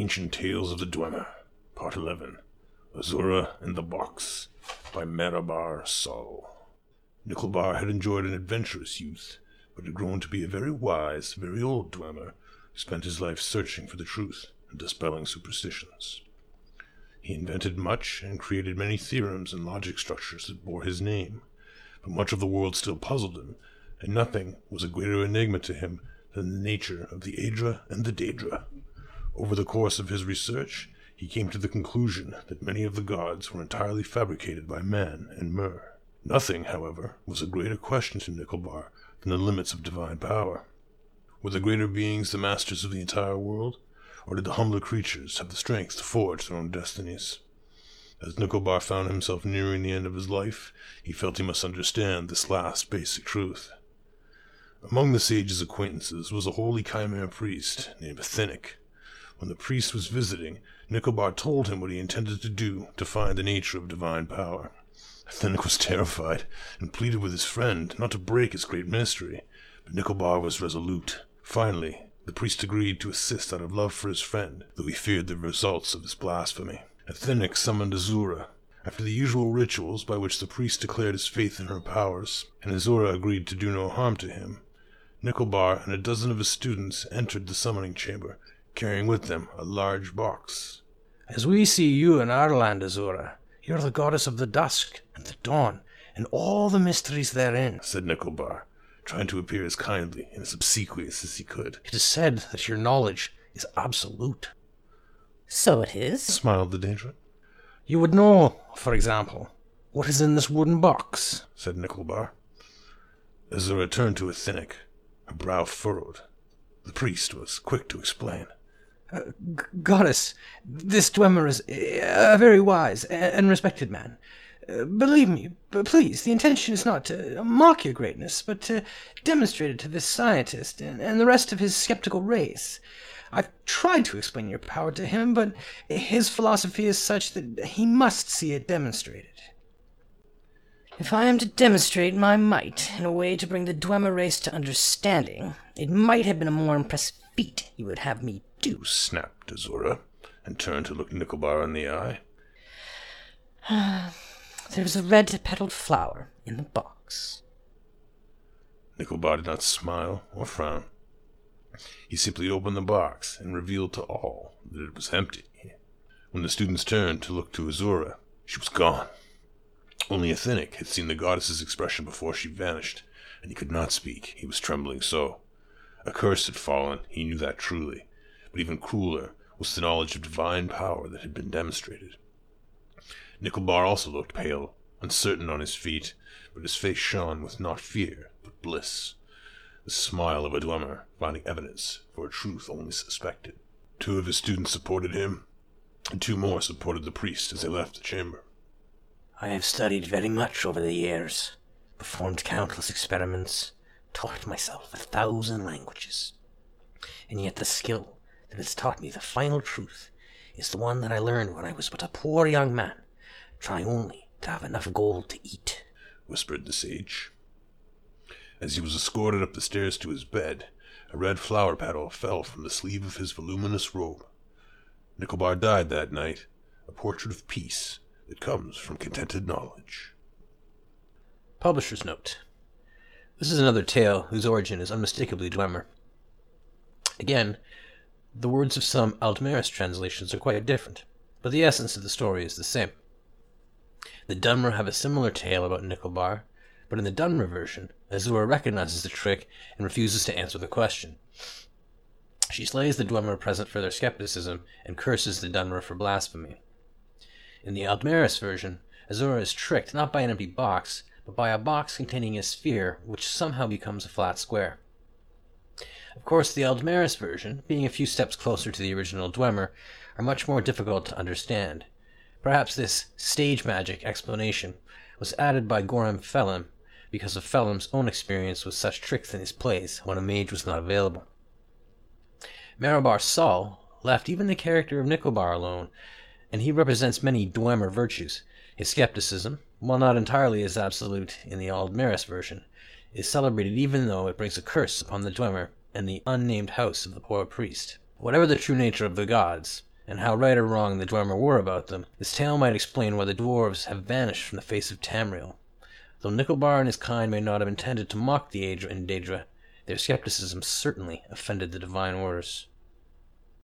Ancient Tales of the Dwemer, Part 11 Azura and the Box by Marobar Sul. Nchylbar had enjoyed an adventurous youth, but had grown to be a very wise, very old Dwemer who spent his life searching for the truth and dispelling superstitions. He invented much and created many theorems and logic structures that bore his name, but much of the world still puzzled him, and nothing was a greater enigma to him than the nature of the Aedra and the Daedra. Over the course of his research, he came to the conclusion that many of the gods were entirely fabricated by man and Mer. Nothing, however, was a greater question to Nchylbar than the limits of divine power. Were the greater beings the masters of the entire world, or did the humbler creatures have the strength to forge their own destinies? As Nchylbar found himself nearing the end of his life, he felt he must understand this last basic truth. Among the sage's acquaintances was a holy Chimer priest named Athynic. When the priest was visiting, Nchylbar told him what he intended to do to find the nature of divine power. Athynic was terrified and pleaded with his friend not to break its great mystery, but Nchylbar was resolute. Finally, the priest agreed to assist out of love for his friend, though he feared the results of his blasphemy. Athynic summoned Azura. After the usual rituals by which the priest declared his faith in her powers, and Azura agreed to do no harm to him, Nchylbar and a dozen of his students entered the summoning chamber, carrying with them a large box. As we see you in our land, Azura, you're the goddess of the dusk and the dawn, and all the mysteries therein, said Nchylbar, trying to appear as kindly and as obsequious as he could. It is said that your knowledge is absolute. So it is, smiled the Daedra. You would know, for example, what is in this wooden box, said Nchylbar. Azura turned to Athynic, her brow furrowed. The priest was quick to explain. Uh, goddess, this Dwemer is a very wise and respected man. Uh, believe me, but please, the intention is not to mock your greatness, but to demonstrate it to this scientist and, and the rest of his skeptical race. I've tried to explain your power to him, but his philosophy is such that he must see it demonstrated. If I am to demonstrate my might in a way to bring the Dwemer race to understanding, it might have been a more impressive feat you would have me do, snapped Azura, and turned to look Nchylbar in the eye. There's a red petaled flower in the box. Nchylbar did not smile or frown. He simply opened the box and revealed to all that it was empty. When the students turned to look to Azura, she was gone. Only Athynic had seen the goddess's expression before she vanished, and he could not speak, he was trembling so. A curse had fallen, he knew that truly, but even crueler was the knowledge of divine power that had been demonstrated. Nchylbar also looked pale, uncertain on his feet, but his face shone with not fear, but bliss. The smile of a Dwemer, finding evidence for a truth only suspected. Two of his students supported him, and two more supported the priest as they left the chamber. I have studied very much over the years, performed countless experiments, taught myself a thousand languages. And yet the skill that has taught me the final truth is the one that I learned when I was but a poor young man, trying only to have enough gold to eat, whispered the sage. As he was escorted up the stairs to his bed, a red flower petal fell from the sleeve of his voluminous robe. Nchylbar died that night, a portrait of peace that comes from contented knowledge. Publisher's note. This is another tale whose origin is unmistakably Dwemer. Again, the words of some Aldmeris translations are quite different, but the essence of the story is the same. The Dunmer have a similar tale about Nchylbar, but in the Dunmer version, Azura recognizes the trick and refuses to answer the question. She slays the Dwemer present for their skepticism and curses the Dunmer for blasphemy. In the Aldmeris version, Azura is tricked not by an empty box, but by a box containing a sphere which somehow becomes a flat square. Of course, the Aldmeris version, being a few steps closer to the original Dwemer, are much more difficult to understand. Perhaps this stage magic explanation was added by Gor Felim because of Felim's own experience with such tricks in his plays when a mage was not available. Marobar Sul left even the character of Nchylbar alone, and he represents many Dwemer virtues. His skepticism, while not entirely as absolute in the Aldmeris version, is celebrated even though it brings a curse upon the Dwemer and the unnamed house of the poor priest. Whatever the true nature of the gods, and how right or wrong the Dwemer were about them, this tale might explain why the dwarves have vanished from the face of Tamriel. Though Nchylbar and his kind may not have intended to mock the Aedra and Daedra, their skepticism certainly offended the divine orders.